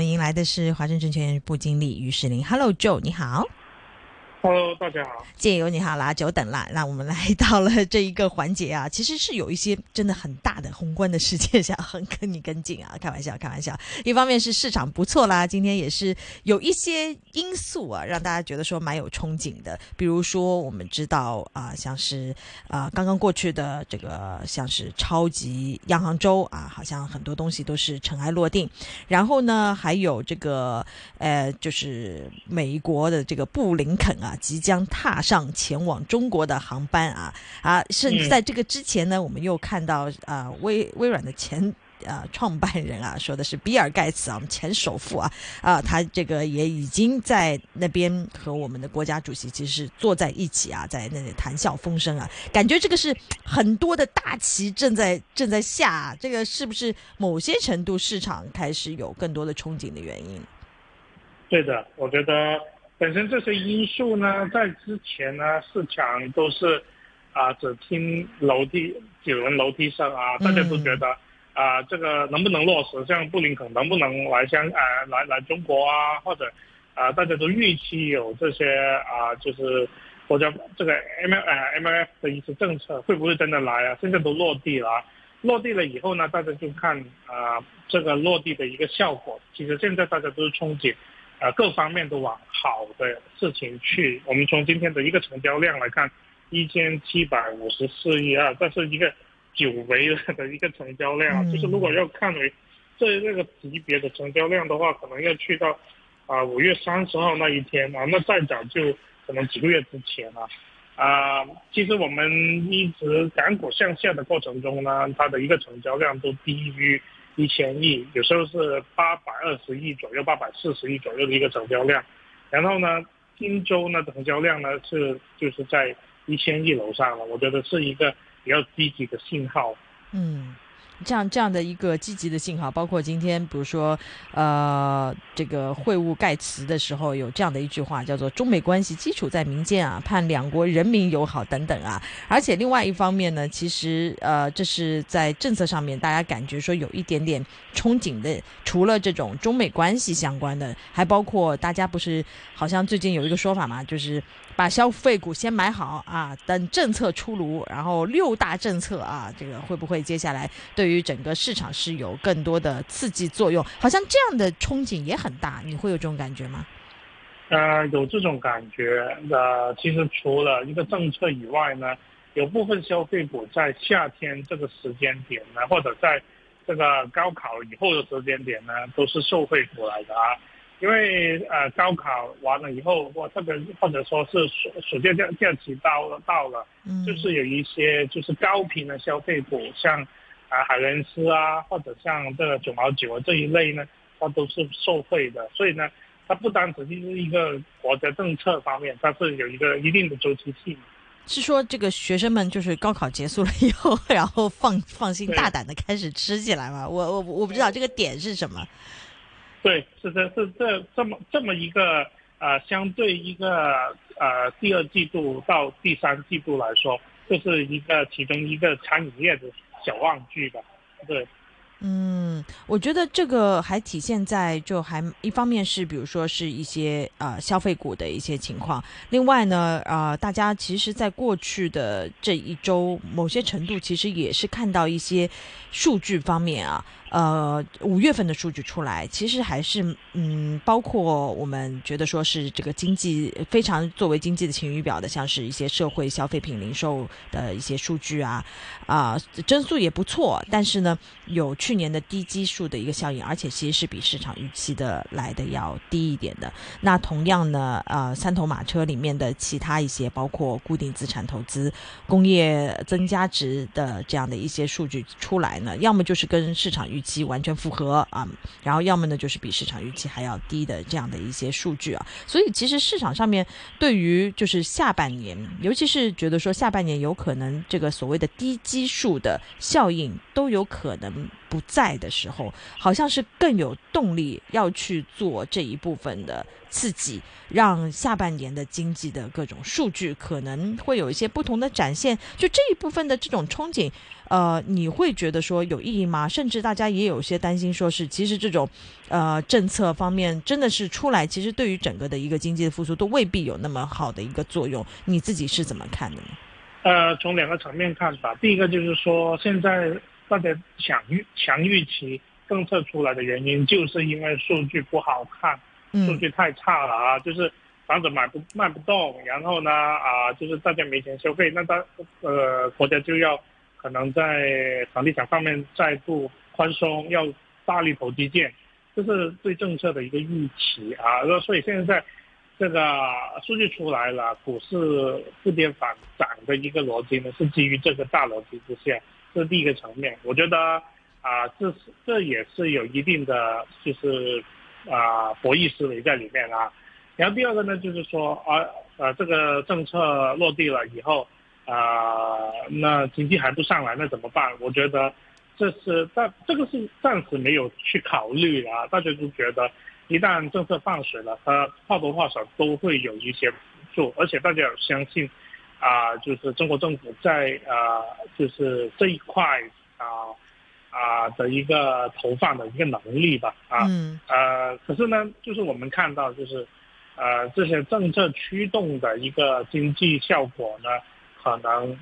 我们迎来的是华盛证券部经理于世林。Hello Joe，你好。Hello，大家好，借由你好啦，久等啦。那我们来到了这一个环节啊，其实是有一些真的很大的宏观的世界想很跟你跟进啊，开玩笑，开玩笑。一方面是市场不错啦，今天也是有一些因素啊，让大家觉得说蛮有憧憬的。比如说，我们知道啊，像是啊刚刚过去的这个像是超级央行周啊，好像很多东西都是尘埃落定。然后呢，还有这个呃，就是美国的这个布林肯啊。即将踏上前往中国的航班啊啊！甚至在这个之前呢，我们又看到啊，微微软的前呃创办人啊，说的是比尔盖茨啊，我们前首富啊啊，他这个也已经在那边和我们的国家主席其实是坐在一起啊，在那里谈笑风生啊，感觉这个是很多的大旗正在正在下，这个是不是某些程度市场开始有更多的憧憬的原因？对的，我觉得。本身这些因素呢，在之前呢，市场都是啊，只听楼梯几轮楼梯声啊，大家都觉得啊，这个能不能落实？像布林肯能不能来香啊，来来中国啊？或者啊，大家都预期有这些啊，就是国家这个 M 呃 M F 的一些政策会不会真的来啊？现在都落地了，落地了以后呢，大家就看啊，这个落地的一个效果。其实现在大家都是憧憬。呃，各方面都往好的事情去。我们从今天的一个成交量来看，一千七百五十四亿啊，这是一个久违的一个成交量。就是如果要看为这这个级别的成交量的话，可能要去到啊五月三十号那一天啊，那再早就可能几个月之前了。啊，其实我们一直港股向下的过程中呢，它的一个成交量都低于。一千亿，有时候是八百二十亿左右，八百四十亿左右的一个成交量，然后呢，今周呢成交量呢是就是在一千亿楼上了，我觉得是一个比较积极的信号。嗯。这样这样的一个积极的信号，包括今天，比如说，呃，这个会晤盖茨的时候，有这样的一句话，叫做“中美关系基础在民间啊，盼两国人民友好等等啊”。而且另外一方面呢，其实呃，这是在政策上面，大家感觉说有一点点憧憬的。除了这种中美关系相关的，还包括大家不是好像最近有一个说法嘛，就是把消费股先买好啊，等政策出炉，然后六大政策啊，这个会不会接下来对？于整个市场是有更多的刺激作用，好像这样的憧憬也很大，你会有这种感觉吗？呃，有这种感觉。呃，其实除了一个政策以外呢，有部分消费股在夏天这个时间点呢，或者在这个高考以后的时间点呢，都是受惠股来的啊。因为呃，高考完了以后，或特别或者说是暑暑假假假期到了到了，就是有一些就是高频的消费股，像。啊，海伦斯啊，或者像这个九毛九啊这一类呢，它都是受惠的。所以呢，它不单只是一个国家政策方面，它是有一个一定的周期性。是说这个学生们就是高考结束了以后，然后放放心大胆的开始吃起来嘛？我我我不知道这个点是什么。对，是的，是这这么这么一个呃，相对一个呃第二季度到第三季度来说，这是一个其中一个餐饮业的。小旺季吧，对。嗯，我觉得这个还体现在就还一方面是，比如说是一些呃消费股的一些情况。另外呢，呃，大家其实，在过去的这一周，某些程度其实也是看到一些数据方面啊。呃，五月份的数据出来，其实还是嗯，包括我们觉得说是这个经济非常作为经济的晴雨表的，像是一些社会消费品零售的一些数据啊，啊，增速也不错，但是呢，有去年的低基数的一个效应，而且其实是比市场预期的来的要低一点的。那同样呢，呃，三头马车里面的其他一些，包括固定资产投资、工业增加值的这样的一些数据出来呢，要么就是跟市场预预期完全符合啊，然后要么呢就是比市场预期还要低的这样的一些数据啊，所以其实市场上面对于就是下半年，尤其是觉得说下半年有可能这个所谓的低基数的效应都有可能不在的时候，好像是更有动力要去做这一部分的刺激，让下半年的经济的各种数据可能会有一些不同的展现。就这一部分的这种憧憬，呃，你会觉得说有意义吗？甚至大家也有些担心，说是其实这种呃政策方面真的是出来，其实对于整个的一个经济的复苏都未必有那么好的一个作用。你自己是怎么看的呢？呃，从两个层面看吧。第一个就是说，现在大家想预强预期政策出来的原因，就是因为数据不好看，数据太差了啊，就是房子买不卖不动，然后呢啊，就是大家没钱消费，那他呃国家就要可能在房地产方面再度宽松，要大力投基建，这是对政策的一个预期啊。那所以现在。这个数据出来了，股市不跌反涨的一个逻辑呢，是基于这个大逻辑之下，这是第一个层面。我觉得啊，这是这也是有一定的就是啊博弈思维在里面啊。然后第二个呢，就是说啊呃这个政策落地了以后啊，那经济还不上来，那怎么办？我觉得这是但这个是暂时没有去考虑啊，大家都觉得。一旦政策放水了，它或多或少都会有一些辅助，而且大家要相信，啊，就是中国政府在啊，就是这一块啊啊的一个投放的一个能力吧，啊，呃，可是呢，就是我们看到，就是呃这些政策驱动的一个经济效果呢，可能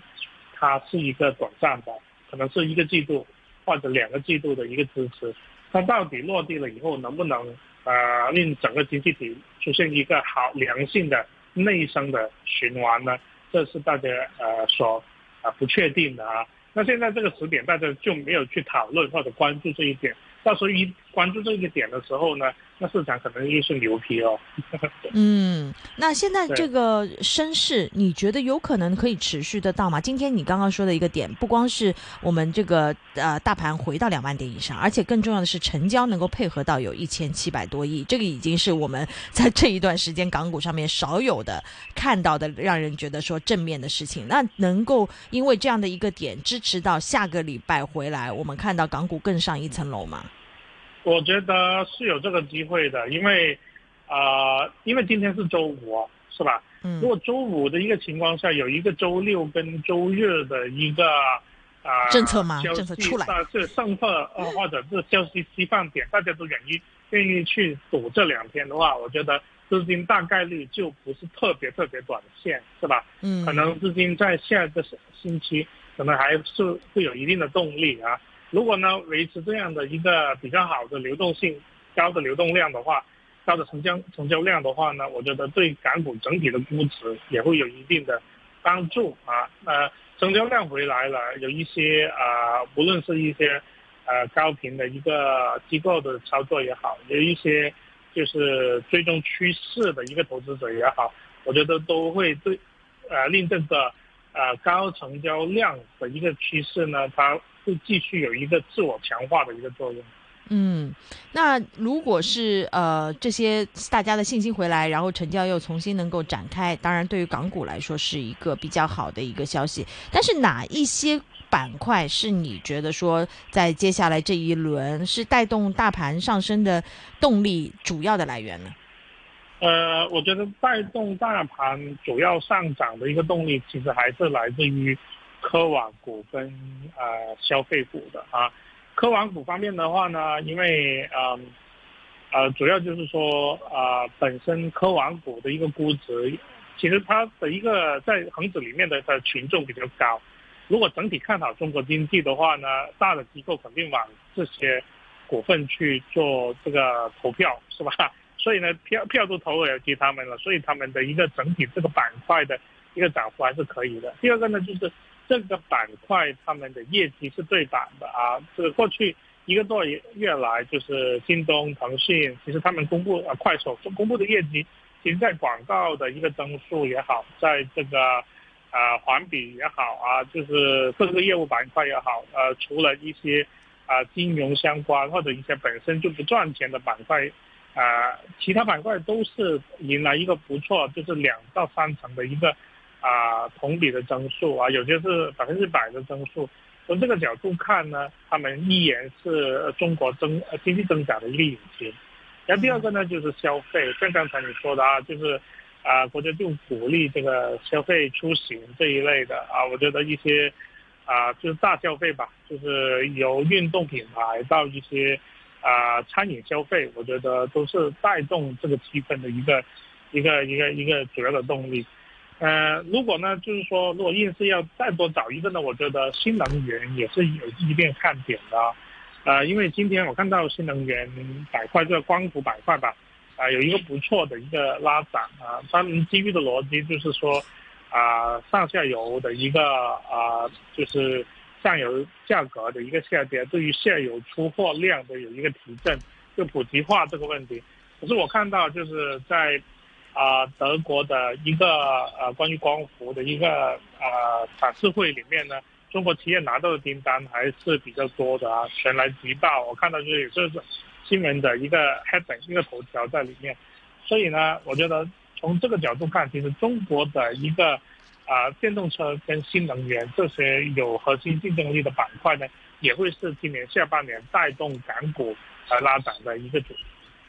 它是一个短暂的，可能是一个季度或者两个季度的一个支持，它到底落地了以后能不能？呃，令整个经济体出现一个好良性的内生的循环呢，这是大家呃所啊不确定的啊。那现在这个时点，大家就没有去讨论或者关注这一点。到时候一关注这个点的时候呢？那市场可能又是牛皮哦。嗯，那现在这个升势，你觉得有可能可以持续得到吗？今天你刚刚说的一个点，不光是我们这个呃大盘回到两万点以上，而且更重要的是成交能够配合到有一千七百多亿，这个已经是我们在这一段时间港股上面少有的看到的，让人觉得说正面的事情。那能够因为这样的一个点支持到下个礼拜回来，我们看到港股更上一层楼吗？我觉得是有这个机会的，因为，啊，因为今天是周五，是吧？嗯。如果周五的一个情况下，有一个周六跟周日的一个啊政策吗？政策出来，是政策呃，或者是消息释放点，大家都愿意愿意去赌这两天的话，我觉得资金大概率就不是特别特别短线，是吧？嗯。可能资金在下个星期可能还是会有一定的动力啊。如果呢维持这样的一个比较好的流动性、高的流动量的话，高的成交成交量的话呢，我觉得对港股整体的估值也会有一定的帮助啊。呃，成交量回来了，有一些啊，无论是一些呃高频的一个机构的操作也好，有一些就是追踪趋势的一个投资者也好，我觉得都会对呃令这个呃高成交量的一个趋势呢，它。会继续有一个自我强化的一个作用。嗯，那如果是呃这些大家的信心回来，然后成交又重新能够展开，当然对于港股来说是一个比较好的一个消息。但是哪一些板块是你觉得说在接下来这一轮是带动大盘上升的动力主要的来源呢？呃，我觉得带动大盘主要上涨的一个动力，其实还是来自于。科网股跟呃消费股的啊，科网股方面的话呢，因为呃呃主要就是说啊本身科网股的一个估值，其实它的一个在恒指里面的的权重比较高。如果整体看好中国经济的话呢，大的机构肯定往这些股份去做这个投票，是吧？所以呢票票都投了给他们了，所以他们的一个整体这个板块的一个涨幅还是可以的。第二个呢就是。这个板块他们的业绩是对版的啊，这个过去一个多月来，就是京东、腾讯，其实他们公布啊，快手公布的业绩，其实在广告的一个增速也好，在这个啊环比也好啊，就是各个业务板块也好，呃，除了一些啊金融相关或者一些本身就不赚钱的板块，啊，其他板块都是迎来一个不错，就是两到三成的一个。啊，同比的增速啊，有些是百分之百的增速，从这个角度看呢，他们依然是中国增经济增长的一个引擎。然后第二个呢，就是消费，像刚才你说的啊，就是啊，国家就鼓励这个消费出行这一类的啊，我觉得一些啊，就是大消费吧，就是由运动品牌到一些啊餐饮消费，我觉得都是带动这个气氛的一个一个一个一个主要的动力。呃，如果呢，就是说，如果硬是要再多找一个呢，我觉得新能源也是有一定看点的，呃，因为今天我看到新能源板块这个光伏板块吧，啊，有一个不错的一个拉涨啊，他们基于的逻辑就是说，啊，上下游的一个啊，就是上游价格的一个下跌，对于下游出货量的有一个提振，就普及化这个问题。可是我看到就是在。啊，德国的一个呃，关于光伏的一个呃展示会里面呢，中国企业拿到的订单还是比较多的啊，前来急报，我看到就是也是新闻的一个 headline 一个头条在里面，所以呢，我觉得从这个角度看，其实中国的一个啊电动车跟新能源这些有核心竞争力的板块呢，也会是今年下半年带动港股呃拉涨的一个主。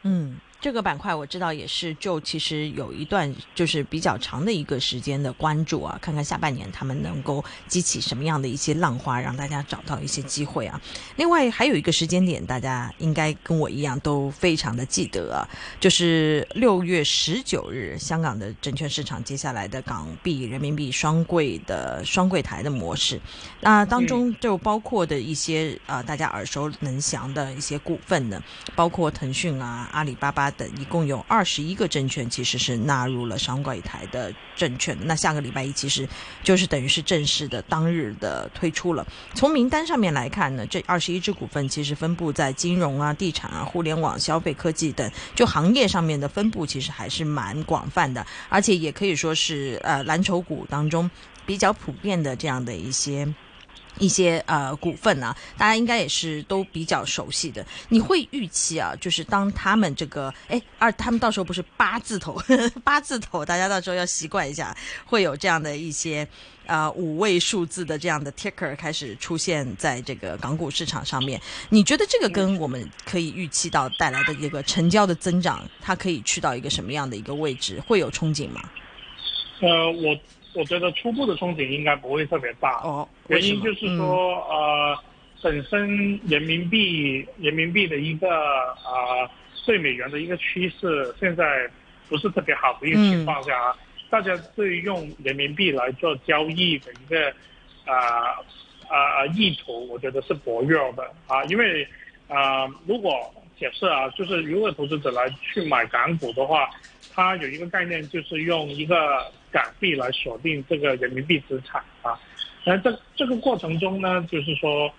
嗯。这个板块我知道也是，就其实有一段就是比较长的一个时间的关注啊，看看下半年他们能够激起什么样的一些浪花，让大家找到一些机会啊。另外还有一个时间点，大家应该跟我一样都非常的记得啊，就是六月十九日香港的证券市场接下来的港币人民币双柜的双柜台的模式，那当中就包括的一些呃大家耳熟能详的一些股份呢，包括腾讯啊、阿里巴巴。等一共有二十一个证券，其实是纳入了双柜台的证券。那下个礼拜一，其实就是等于是正式的当日的推出了。从名单上面来看呢，这二十一只股份其实分布在金融啊、地产啊、互联网、消费科技等就行业上面的分布，其实还是蛮广泛的，而且也可以说是呃蓝筹股当中比较普遍的这样的一些。一些呃股份啊，大家应该也是都比较熟悉的。你会预期啊，就是当他们这个哎，二他们到时候不是八字头，八字头，大家到时候要习惯一下，会有这样的一些呃五位数字的这样的 ticker 开始出现在这个港股市场上面。你觉得这个跟我们可以预期到带来的一个成交的增长，它可以去到一个什么样的一个位置？会有憧憬吗？呃，我。我觉得初步的憧憬应该不会特别大，哦，原因就是说，呃，本身人民币人民币的一个呃对美元的一个趋势，现在不是特别好的一个情况下啊，大家对用人民币来做交易的一个啊啊意图，我觉得是薄弱的。啊，因为啊，如果假设啊，就是如果投资者来去买港股的话，它有一个概念，就是用一个。港币来锁定这个人民币资产啊，那这这个过程中呢，就是说，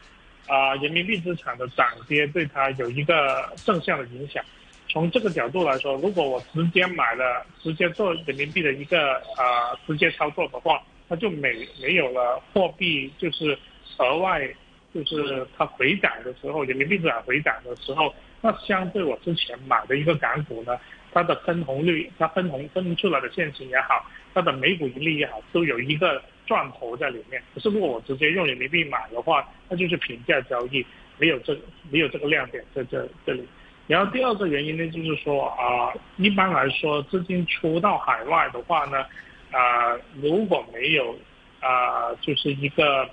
啊，人民币资产的涨跌对它有一个正向的影响。从这个角度来说，如果我直接买了，直接做人民币的一个啊直接操作的话，它就没没有了货币就是额外就是它回涨的时候，人民币资产回涨的时候，那相对我之前买的一个港股呢，它的分红率，它分红分出来的现金也好。它的每股盈利也好，都有一个赚头在里面。可是如果我直接用人民币买的话，那就是平价交易，没有这没有这个亮点在这这里。然后第二个原因呢，就是说啊，一般来说资金出到海外的话呢，啊，如果没有啊，就是一个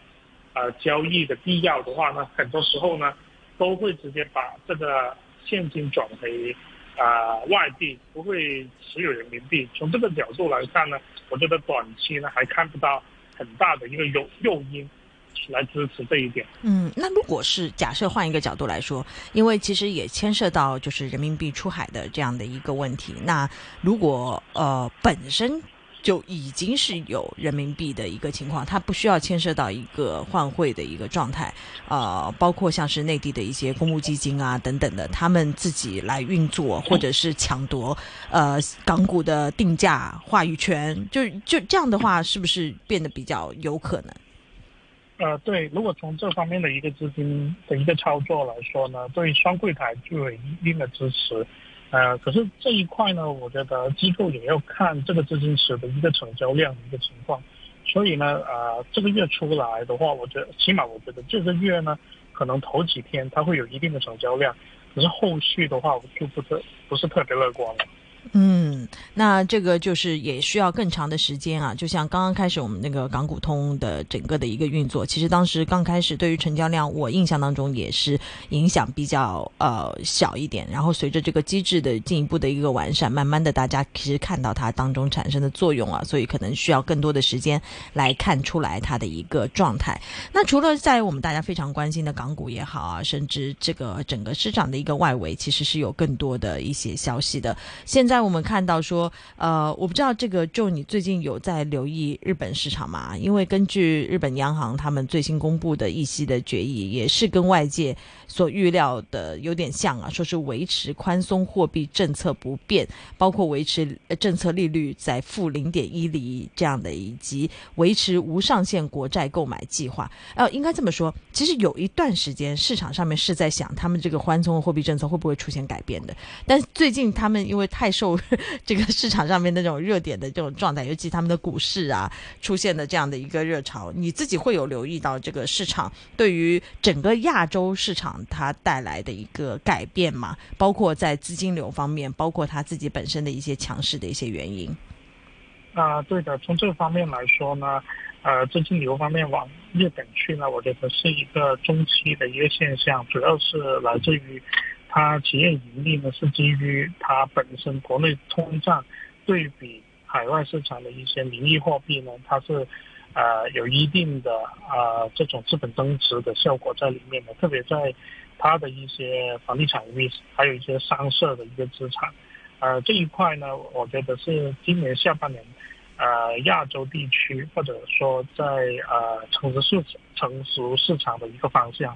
呃交易的必要的话呢，很多时候呢，都会直接把这个现金转回。啊，外币不会持有人民币。从这个角度来看呢，我觉得短期呢还看不到很大的一个诱诱因来支持这一点。嗯，那如果是假设换一个角度来说，因为其实也牵涉到就是人民币出海的这样的一个问题。那如果呃本身。就已经是有人民币的一个情况，它不需要牵涉到一个换汇的一个状态，呃，包括像是内地的一些公募基金啊等等的，他们自己来运作或者是抢夺呃港股的定价话语权，就就这样的话，是不是变得比较有可能？呃，对，如果从这方面的一个资金的一个操作来说呢，对双柜台就有一定的支持。呃，可是这一块呢，我觉得机构也要看这个资金池的一个成交量的一个情况。所以呢，呃，这个月出来的话，我觉得起码我觉得这个月呢，可能头几天它会有一定的成交量，可是后续的话，我就不是不是特别乐观了。嗯，那这个就是也需要更长的时间啊。就像刚刚开始我们那个港股通的整个的一个运作，其实当时刚开始对于成交量，我印象当中也是影响比较呃小一点。然后随着这个机制的进一步的一个完善，慢慢的大家其实看到它当中产生的作用啊，所以可能需要更多的时间来看出来它的一个状态。那除了在我们大家非常关心的港股也好啊，甚至这个整个市场的一个外围，其实是有更多的一些消息的。现在我们看到说，呃，我不知道这个就你最近有在留意日本市场吗？因为根据日本央行他们最新公布的议息的决议，也是跟外界所预料的有点像啊，说是维持宽松货币政策不变，包括维持政策利率在负零点一厘这样的，以及维持无上限国债购买计划。呃，应该这么说，其实有一段时间市场上面是在想，他们这个宽松的货币政策会不会出现改变的？但最近他们因为太受 这个市场上面那种热点的这种状态，尤其他们的股市啊出现的这样的一个热潮，你自己会有留意到这个市场对于整个亚洲市场它带来的一个改变吗？包括在资金流方面，包括它自己本身的一些强势的一些原因。啊，对的，从这方面来说呢，呃，资金流方面往日本去呢，我觉得是一个中期的一个现象，主要是来自于。它企业盈利呢是基于它本身国内通胀对比海外市场的一些名义货币呢，它是呃有一定的呃这种资本增值的效果在里面的，特别在它的一些房地产业，还有一些商社的一个资产，呃这一块呢，我觉得是今年下半年呃亚洲地区或者说在呃成熟市成熟市场的一个方向。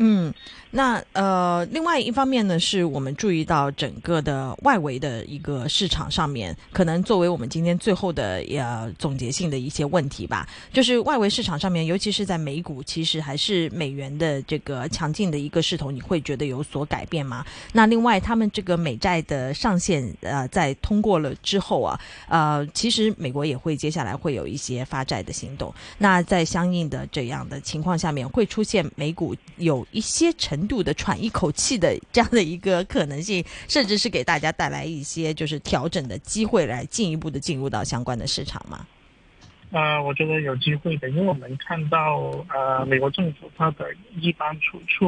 嗯，那呃，另外一方面呢，是我们注意到整个的外围的一个市场上面，可能作为我们今天最后的呃总结性的一些问题吧，就是外围市场上面，尤其是在美股，其实还是美元的这个强劲的一个势头，你会觉得有所改变吗？那另外，他们这个美债的上限呃，在通过了之后啊，呃，其实美国也会接下来会有一些发债的行动，那在相应的这样的情况下面，会出现美股有。一些程度的喘一口气的这样的一个可能性，甚至是给大家带来一些就是调整的机会，来进一步的进入到相关的市场吗？呃，我觉得有机会的，因为我们看到呃，美国政府它的一般储蓄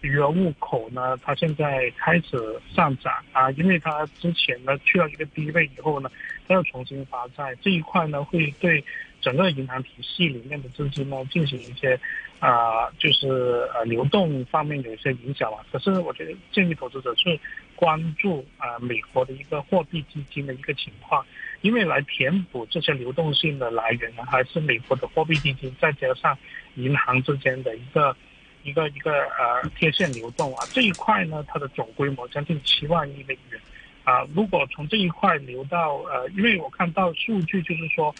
余额户口呢，它现在开始上涨啊，因为它之前呢去到一个低位以后呢，它要重新发债，这一块呢会对整个银行体系里面的资金呢进行一些。啊，就是呃流动方面有一些影响了。可是我觉得建议投资者去关注啊美国的一个货币基金的一个情况，因为来填补这些流动性的来源呢，还是美国的货币基金，再加上银行之间的一个一个一个呃贴现流动啊这一块呢，它的总规模将近七万亿美元啊。如果从这一块流到呃，因为我看到数据就是说。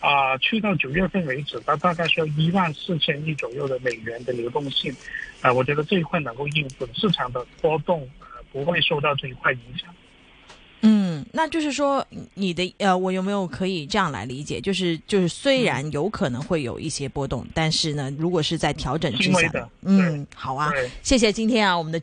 啊，去到九月份为止，它大概需要一万四千亿左右的美元的流动性，啊，我觉得这一块能够应付市场的波动，呃，不会受到这一块影响。嗯，那就是说，你的呃，我有没有可以这样来理解？就是就是，虽然有可能会有一些波动，但是呢，如果是在调整之下，嗯，好啊，谢谢今天啊，我们的。